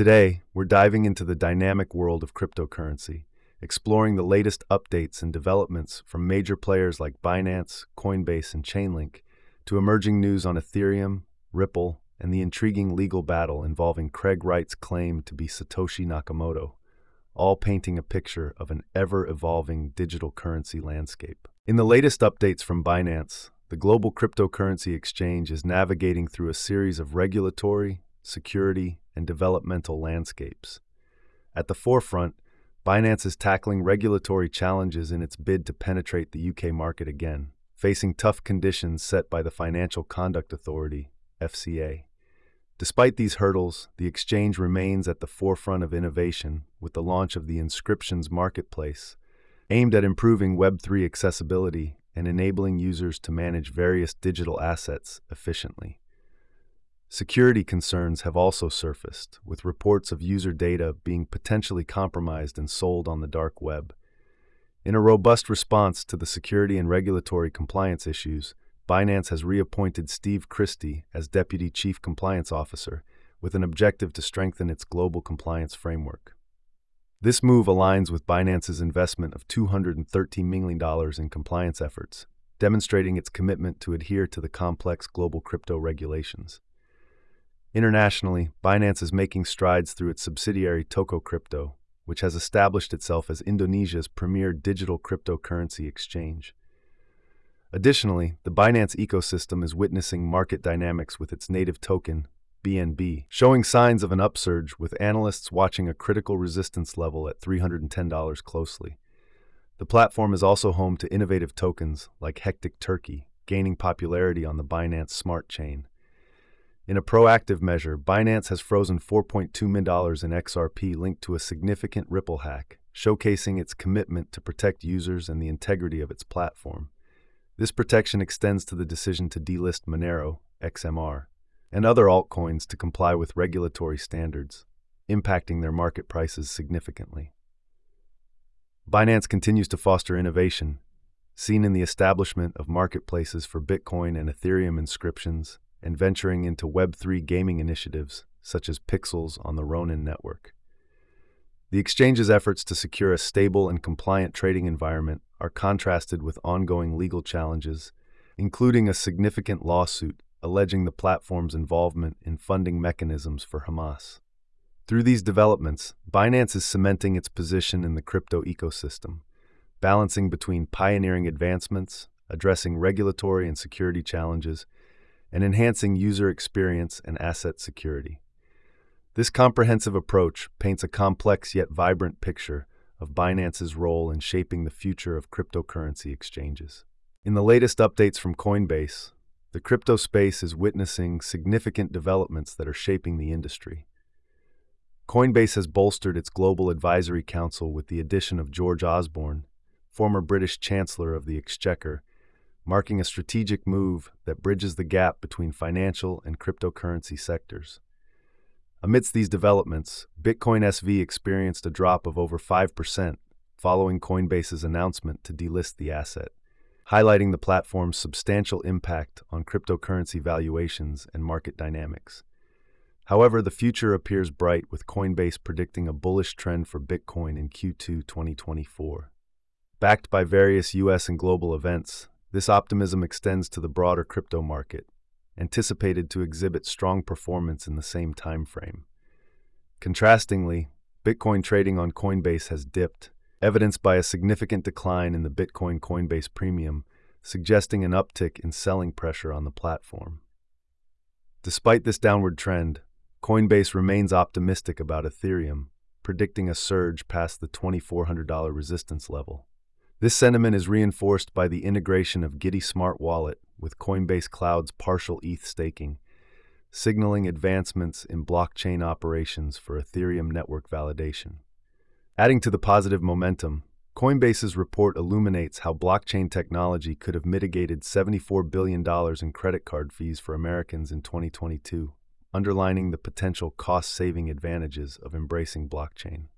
Today, we're diving into the dynamic world of cryptocurrency, exploring the latest updates and developments from major players like Binance, Coinbase, and Chainlink to emerging news on Ethereum, Ripple, and the intriguing legal battle involving Craig Wright's claim to be Satoshi Nakamoto, all painting a picture of an ever evolving digital currency landscape. In the latest updates from Binance, the global cryptocurrency exchange is navigating through a series of regulatory, security, and developmental landscapes. At the forefront, Binance is tackling regulatory challenges in its bid to penetrate the UK market again, facing tough conditions set by the Financial Conduct Authority, FCA. Despite these hurdles, the exchange remains at the forefront of innovation with the launch of the Inscriptions Marketplace, aimed at improving Web3 accessibility and enabling users to manage various digital assets efficiently. Security concerns have also surfaced, with reports of user data being potentially compromised and sold on the dark web. In a robust response to the security and regulatory compliance issues, Binance has reappointed Steve Christie as Deputy Chief Compliance Officer with an objective to strengthen its global compliance framework. This move aligns with Binance's investment of $213 million in compliance efforts, demonstrating its commitment to adhere to the complex global crypto regulations. Internationally, Binance is making strides through its subsidiary Tokocrypto, which has established itself as Indonesia's premier digital cryptocurrency exchange. Additionally, the Binance ecosystem is witnessing market dynamics with its native token, BNB, showing signs of an upsurge with analysts watching a critical resistance level at $310 closely. The platform is also home to innovative tokens like Hectic Turkey, gaining popularity on the Binance Smart Chain. In a proactive measure, Binance has frozen $4.2 million in XRP linked to a significant Ripple hack, showcasing its commitment to protect users and the integrity of its platform. This protection extends to the decision to delist Monero, XMR, and other altcoins to comply with regulatory standards, impacting their market prices significantly. Binance continues to foster innovation, seen in the establishment of marketplaces for Bitcoin and Ethereum inscriptions, and venturing into Web3 gaming initiatives such as Pixels on the Ronin network. The exchange's efforts to secure a stable and compliant trading environment are contrasted with ongoing legal challenges, including a significant lawsuit alleging the platform's involvement in funding mechanisms for Hamas. Through these developments, Binance is cementing its position in the crypto ecosystem, balancing between pioneering advancements, addressing regulatory and security challenges, and enhancing user experience and asset security. This comprehensive approach paints a complex yet vibrant picture of Binance's role in shaping the future of cryptocurrency exchanges. In the latest updates from Coinbase, the crypto space is witnessing significant developments that are shaping the industry. Coinbase has bolstered its global advisory council with the addition of George Osborne, former British Chancellor of the Exchequer, marking a strategic move that bridges the gap between financial and cryptocurrency sectors. Amidst these developments, Bitcoin SV experienced a drop of over 5% following Coinbase's announcement to delist the asset highlighting the platform's substantial impact on cryptocurrency valuations and market dynamics. However, the future appears bright with Coinbase predicting a bullish trend for Bitcoin in Q2 2024. Backed by various US and global events, this optimism extends to the broader crypto market, anticipated to exhibit strong performance in the same time frame. Contrastingly, Bitcoin trading on Coinbase has dipped, evidenced by a significant decline in the Bitcoin Coinbase premium, suggesting an uptick in selling pressure on the platform. Despite this downward trend, Coinbase remains optimistic about Ethereum, predicting a surge past the $2,400 resistance level. This sentiment is reinforced by the integration of Giddy Smart Wallet with Coinbase Cloud's partial ETH staking, signaling advancements in blockchain operations for Ethereum network validation. Adding to the positive momentum, Coinbase's report illuminates how blockchain technology could have mitigated $74 billion in credit card fees for Americans in 2022, underlining the potential cost saving advantages of embracing blockchain.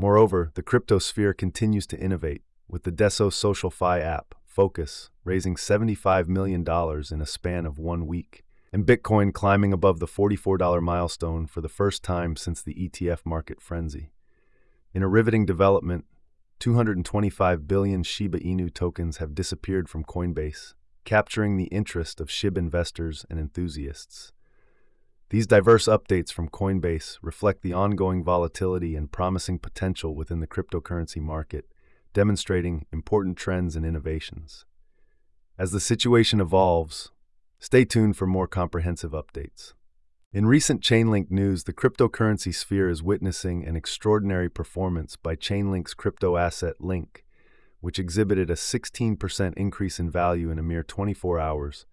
Moreover, the crypto sphere continues to innovate, with the Deso SocialFi app, Focus, raising $75 million in a span of one week, and Bitcoin climbing above the $44 milestone for the first time since the ETF market frenzy. In a riveting development, 225 billion Shiba Inu tokens have disappeared from Coinbase, capturing the interest of SHIB investors and enthusiasts. These diverse updates from Coinbase reflect the ongoing volatility and promising potential within the cryptocurrency market, demonstrating important trends and innovations. As the situation evolves, stay tuned for more comprehensive updates. In recent Chainlink news, the cryptocurrency sphere is witnessing an extraordinary performance by Chainlink's crypto asset Link, which exhibited a 16% increase in value in a mere 24 hours,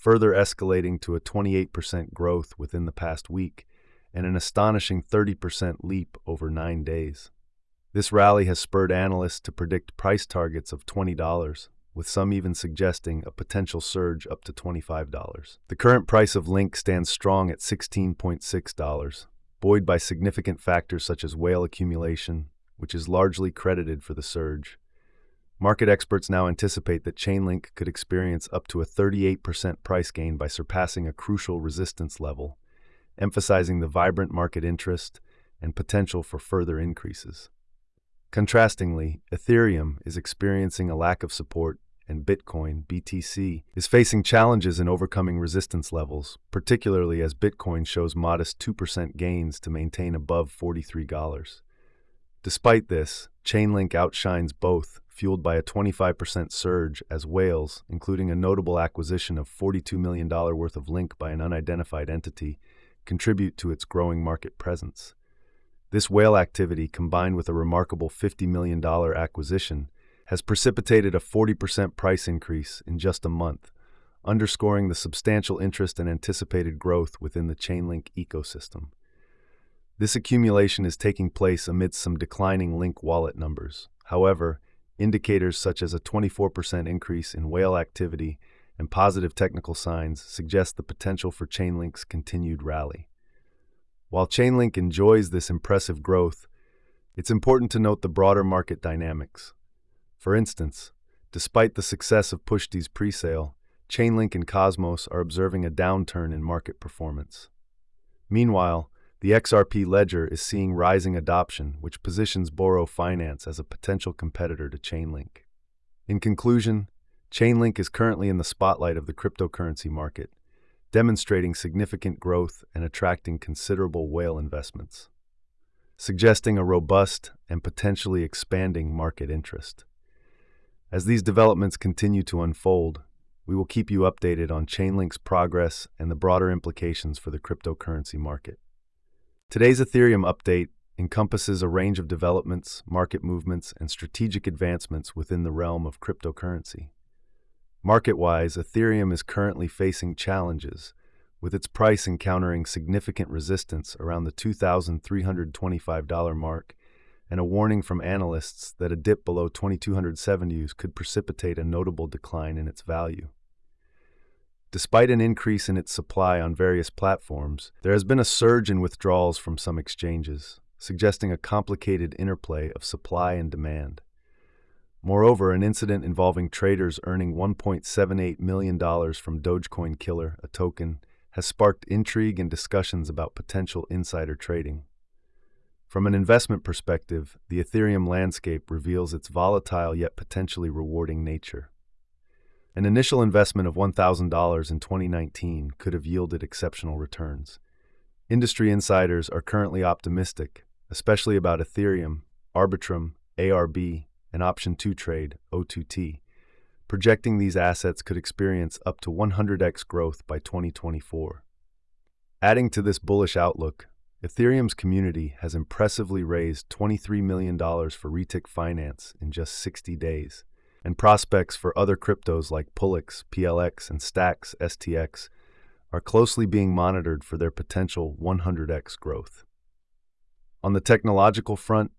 further escalating to a 28% growth within the past week and an astonishing 30% leap over nine days. This rally has spurred analysts to predict price targets of $20, with some even suggesting a potential surge up to $25. The current price of Link stands strong at $16.6, buoyed by significant factors such as whale accumulation, which is largely credited for the surge. Market experts now anticipate that Chainlink could experience up to a 38% price gain by surpassing a crucial resistance level, emphasizing the vibrant market interest and potential for further increases. Contrastingly, Ethereum is experiencing a lack of support and Bitcoin, BTC, is facing challenges in overcoming resistance levels, particularly as Bitcoin shows modest 2% gains to maintain above $43. Despite this, Chainlink outshines both, fueled by a 25% surge as whales, including a notable acquisition of $42 million worth of Link by an unidentified entity, contribute to its growing market presence. This whale activity, combined with a remarkable $50 million acquisition, has precipitated a 40% price increase in just a month, underscoring the substantial interest and anticipated growth within the Chainlink ecosystem. This accumulation is taking place amidst some declining Link wallet numbers. However, indicators such as a 24% increase in whale activity and positive technical signs suggest the potential for Chainlink's continued rally. While Chainlink enjoys this impressive growth, it's important to note the broader market dynamics. For instance, despite the success of Pushti's presale, Chainlink and Cosmos are observing a downturn in market performance. Meanwhile, the XRP ledger is seeing rising adoption, which positions Borroe Finance as a potential competitor to Chainlink. In conclusion, Chainlink is currently in the spotlight of the cryptocurrency market, demonstrating significant growth and attracting considerable whale investments, suggesting a robust and potentially expanding market interest. As these developments continue to unfold, we will keep you updated on Chainlink's progress and the broader implications for the cryptocurrency market. Today's Ethereum update encompasses a range of developments, market movements, and strategic advancements within the realm of cryptocurrency. Market wise, Ethereum is currently facing challenges, with its price encountering significant resistance around the $2,325 mark and a warning from analysts that a dip below 2270s could precipitate a notable decline in its value. Despite an increase in its supply on various platforms, there has been a surge in withdrawals from some exchanges, suggesting a complicated interplay of supply and demand. Moreover, an incident involving traders earning $1.78 million from Dogecoin Killer, a token, has sparked intrigue and discussions about potential insider trading. From an investment perspective, the Ethereum landscape reveals its volatile yet potentially rewarding nature. An initial investment of $1,000 in 2019 could have yielded exceptional returns. Industry insiders are currently optimistic, especially about Ethereum, Arbitrum, ARB, and Option 2 Trade, O2T, projecting these assets could experience up to 100x growth by 2024. Adding to this bullish outlook, Ethereum's community has impressively raised $23 million for Retic Finance in just 60 days, and prospects for other cryptos like Pullix, PLX, and Stacks STX are closely being monitored for their potential 100x growth. On the technological front,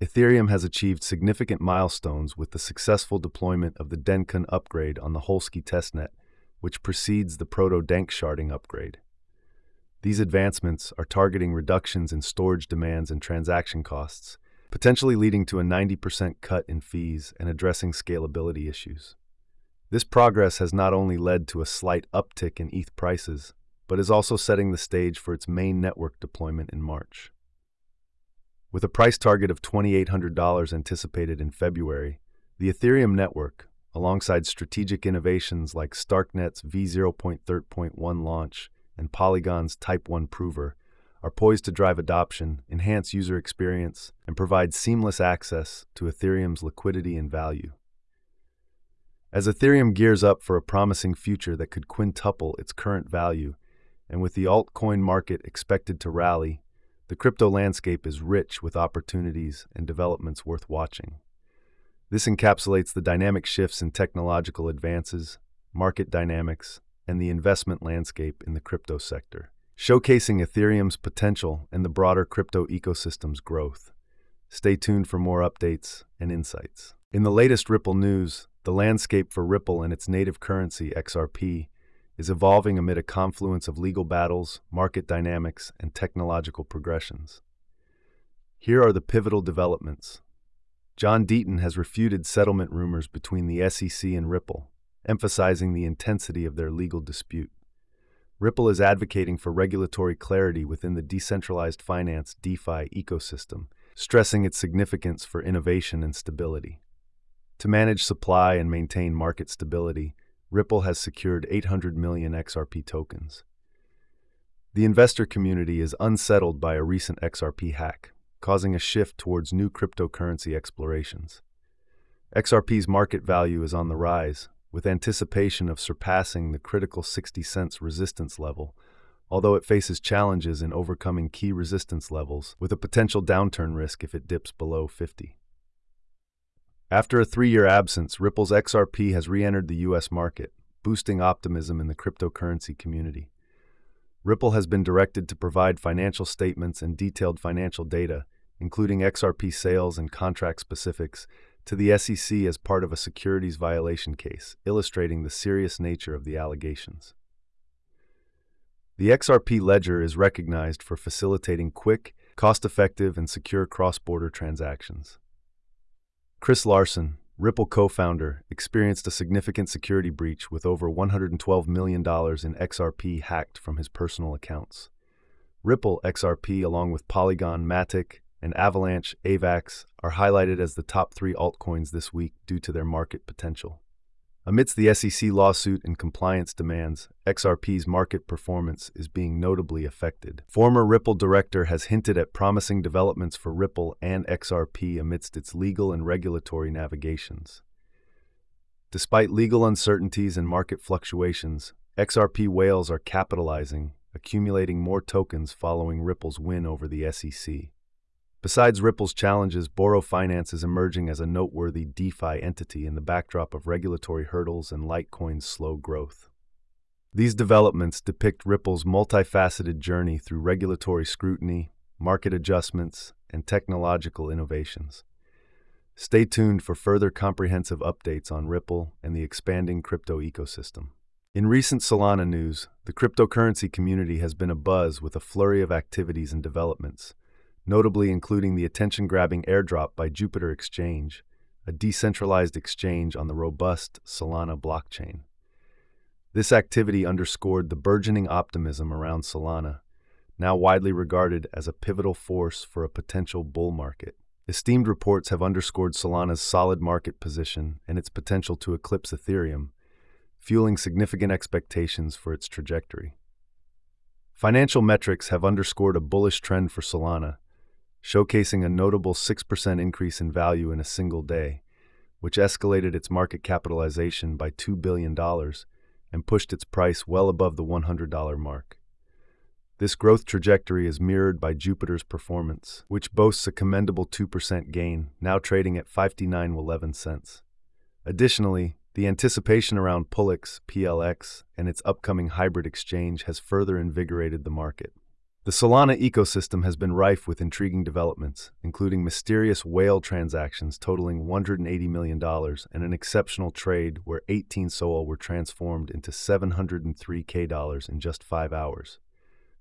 Ethereum has achieved significant milestones with the successful deployment of the Dencun upgrade on the Holesky testnet, which precedes the Proto-Danksharding upgrade. These advancements are targeting reductions in storage demands and transaction costs, potentially leading to a 90% cut in fees and addressing scalability issues. This progress has not only led to a slight uptick in ETH prices, but is also setting the stage for its main network deployment in March. With a price target of $2,800 anticipated in February, the Ethereum network, alongside strategic innovations like Starknet's V0.3.1 launch and Polygon's Type 1 prover, are poised to drive adoption, enhance user experience, and provide seamless access to Ethereum's liquidity and value. As Ethereum gears up for a promising future that could quintuple its current value, and with the altcoin market expected to rally, the crypto landscape is rich with opportunities and developments worth watching. This encapsulates the dynamic shifts in technological advances, market dynamics, and the investment landscape in the crypto sector, showcasing Ethereum's potential and the broader crypto ecosystem's growth. Stay tuned for more updates and insights. In the latest Ripple news, the landscape for Ripple and its native currency, XRP, is evolving amid a confluence of legal battles, market dynamics, and technological progressions. Here are the pivotal developments. John Deaton has refuted settlement rumors between the SEC and Ripple, emphasizing the intensity of their legal dispute. Ripple is advocating for regulatory clarity within the decentralized finance DeFi ecosystem, stressing its significance for innovation and stability. To manage supply and maintain market stability, Ripple has secured 800 million XRP tokens. The investor community is unsettled by a recent XRP hack, causing a shift towards new cryptocurrency explorations. XRP's market value is on the rise, with anticipation of surpassing the critical 60 cents resistance level, although it faces challenges in overcoming key resistance levels, with a potential downturn risk if it dips below 50. After a three year absence, Ripple's XRP has re entered the U.S. market, boosting optimism in the cryptocurrency community. Ripple has been directed to provide financial statements and detailed financial data, including XRP sales and contract specifics, to the SEC as part of a securities violation case, illustrating the serious nature of the allegations. The XRP ledger is recognized for facilitating quick, cost effective, and secure cross border transactions. Chris Larsen, Ripple co founder, experienced a significant security breach with over $112 million in XRP hacked from his personal accounts. Ripple XRP, along with Polygon, Matic, and Avalanche AVAX, are highlighted as the top three altcoins this week due to their market potential. Amidst the SEC lawsuit and compliance demands, XRP's market performance is being notably affected. Former Ripple director has hinted at promising developments for Ripple and XRP amidst its legal and regulatory navigations. Despite legal uncertainties and market fluctuations, XRP whales are capitalizing, accumulating more tokens following Ripple's win over the SEC. Besides Ripple's challenges, Borroe Finance is emerging as a noteworthy DeFi entity in the backdrop of regulatory hurdles and Litecoin's slow growth. These developments depict Ripple's multifaceted journey through regulatory scrutiny, market adjustments, and technological innovations. Stay tuned for further comprehensive updates on Ripple and the expanding crypto ecosystem. In recent Solana news, the cryptocurrency community has been abuzz with a flurry of activities and developments notably including the attention grabbing airdrop by Jupiter Exchange, a decentralized exchange on the robust Solana blockchain. This activity underscored the burgeoning optimism around Solana, now widely regarded as a pivotal force for a potential bull market. Esteemed reports have underscored Solana's solid market position and its potential to eclipse Ethereum, fueling significant expectations for its trajectory. Financial metrics have underscored a bullish trend for Solana, showcasing a notable 6% increase in value in a single day, which escalated its market capitalization by $2 billion and pushed its price well above the $100 mark. This growth trajectory is mirrored by Jupiter's performance, which boasts a commendable 2% gain, now trading at 59.11 cents. Additionally, the anticipation around Pullix, PLX, and its upcoming hybrid exchange has further invigorated the market. The Solana ecosystem has been rife with intriguing developments, including mysterious whale transactions totaling $180 million and an exceptional trade where 18 SOL were transformed into 703k dollars in just five hours.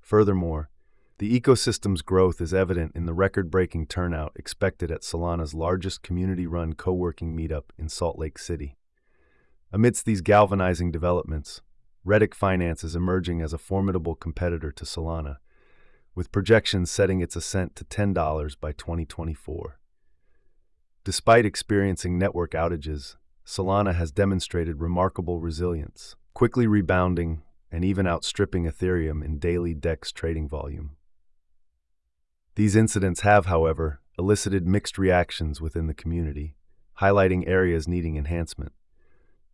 Furthermore, the ecosystem's growth is evident in the record breaking turnout expected at Solana's largest community run co working meetup in Salt Lake City. Amidst these galvanizing developments, Retic Finance is emerging as a formidable competitor to Solana, with projections setting its ascent to $10 by 2024. Despite experiencing network outages, Solana has demonstrated remarkable resilience, quickly rebounding and even outstripping Ethereum in daily DEX trading volume. These incidents have, however, elicited mixed reactions within the community, highlighting areas needing enhancement.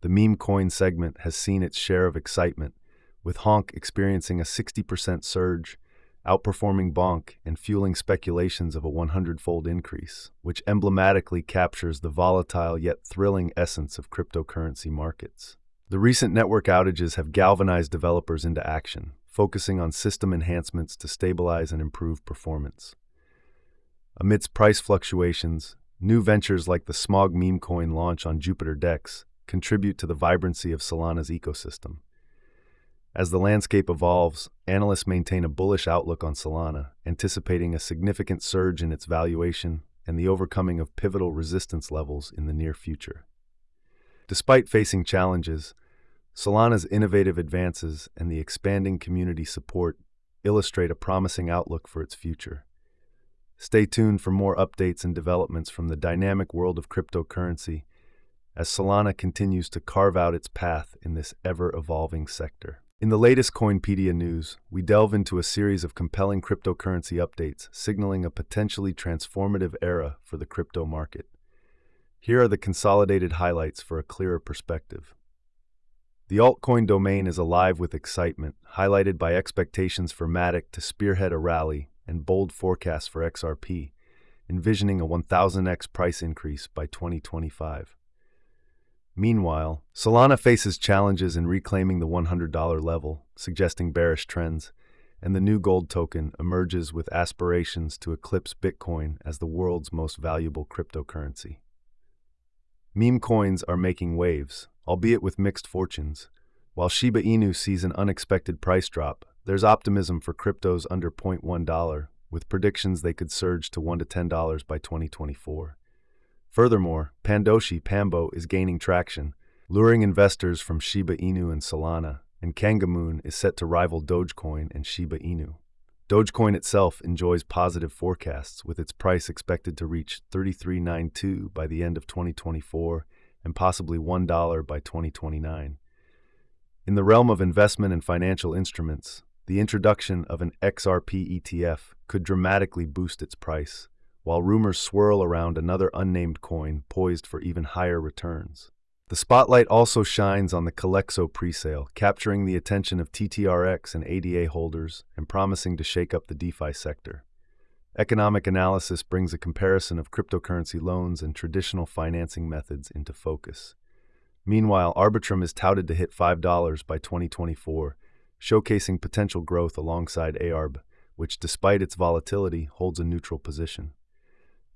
The meme coin segment has seen its share of excitement, with Honk experiencing a 60% surge, outperforming Bonk and fueling speculations of a 100 fold increase, which emblematically captures the volatile yet thrilling essence of cryptocurrency markets. The recent network outages have galvanized developers into action, focusing on system enhancements to stabilize and improve performance. Amidst price fluctuations, new ventures like the Smog meme coin launch on Jupiter Dex contribute to the vibrancy of Solana's ecosystem. As the landscape evolves, analysts maintain a bullish outlook on Solana, anticipating a significant surge in its valuation and the overcoming of pivotal resistance levels in the near future. Despite facing challenges, Solana's innovative advances and the expanding community support illustrate a promising outlook for its future. Stay tuned for more updates and developments from the dynamic world of cryptocurrency as Solana continues to carve out its path in this ever evolving sector. In the latest Coinpedia news, we delve into a series of compelling cryptocurrency updates signaling a potentially transformative era for the crypto market. Here are the consolidated highlights for a clearer perspective. The altcoin domain is alive with excitement, highlighted by expectations for Matic to spearhead a rally and bold forecasts for XRP, envisioning a 1000x price increase by 2025. Meanwhile, Solana faces challenges in reclaiming the $100 level, suggesting bearish trends, and the new gold token emerges with aspirations to eclipse Bitcoin as the world's most valuable cryptocurrency. Meme coins are making waves, albeit with mixed fortunes. While Shiba Inu sees an unexpected price drop, there's optimism for cryptos under $0.1, with predictions they could surge to $1 to $10 by 2024. Furthermore, Pandoshi Pambo is gaining traction, luring investors from Shiba Inu and Solana, and Kangamoon is set to rival Dogecoin and Shiba Inu. Dogecoin itself enjoys positive forecasts, with its price expected to reach 33.92 by the end of 2024 and possibly $1 by 2029. In the realm of investment and financial instruments, the introduction of an XRP ETF could dramatically boost its price, while rumors swirl around another unnamed coin poised for even higher returns. The spotlight also shines on the Kelexo presale, capturing the attention of TTRX and ADA holders and promising to shake up the DeFi sector. Economic analysis brings a comparison of cryptocurrency loans and traditional financing methods into focus. Meanwhile, Arbitrum is touted to hit $5 by 2024, showcasing potential growth alongside ARB, which, despite its volatility, holds a neutral position.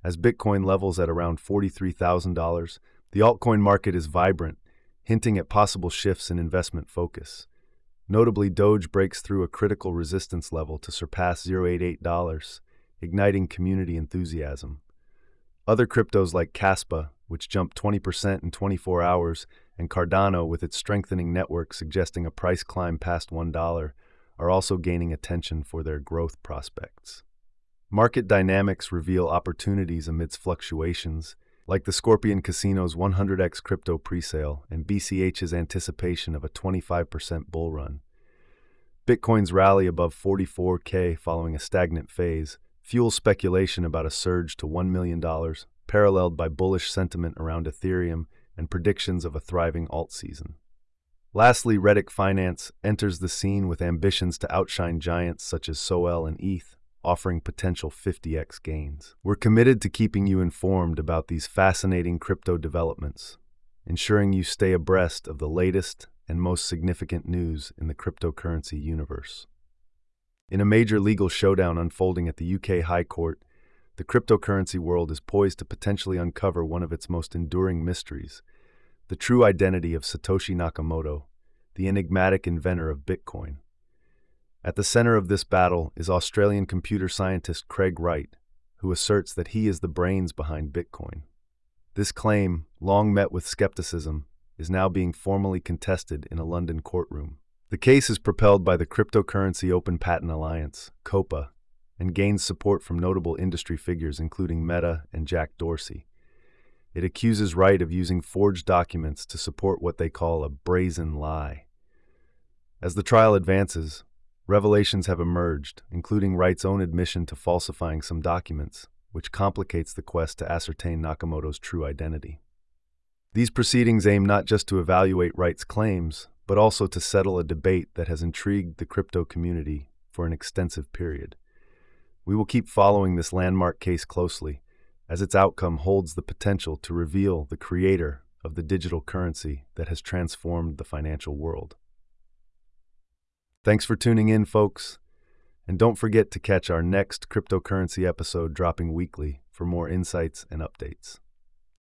As Bitcoin levels at around $43,000, the altcoin market is vibrant, hinting at possible shifts in investment focus. Notably, Doge breaks through a critical resistance level to surpass $0.88, igniting community enthusiasm. Other cryptos like Kaspa, which jumped 20% in 24 hours, and Cardano, with its strengthening network suggesting a price climb past $1, are also gaining attention for their growth prospects. Market dynamics reveal opportunities amidst fluctuations, like the Scorpion Casino's 100x crypto presale and BCH's anticipation of a 25% bull run. Bitcoin's rally above 44K following a stagnant phase fuels speculation about a surge to $1 million, paralleled by bullish sentiment around Ethereum and predictions of a thriving alt season. Lastly, Retic Finance enters the scene with ambitions to outshine giants such as SOL and ETH, offering potential 50x gains. We're committed to keeping you informed about these fascinating crypto developments, ensuring you stay abreast of the latest and most significant news in the cryptocurrency universe. In a major legal showdown unfolding at the UK High Court, the cryptocurrency world is poised to potentially uncover one of its most enduring mysteries the true identity of Satoshi Nakamoto, the enigmatic inventor of Bitcoin. At the center of this battle is Australian computer scientist Craig Wright, who asserts that he is the brains behind Bitcoin. This claim, long met with skepticism, is now being formally contested in a London courtroom. The case is propelled by the Cryptocurrency Open Patent Alliance, COPA, and gains support from notable industry figures including Meta and Jack Dorsey. It accuses Wright of using forged documents to support what they call a brazen lie. As the trial advances, revelations have emerged, including Wright's own admission to falsifying some documents, which complicates the quest to ascertain Nakamoto's true identity. These proceedings aim not just to evaluate Wright's claims, but also to settle a debate that has intrigued the crypto community for an extensive period. We will keep following this landmark case closely, as its outcome holds the potential to reveal the creator of the digital currency that has transformed the financial world. Thanks for tuning in, folks. And don't forget to catch our next cryptocurrency episode dropping weekly for more insights and updates.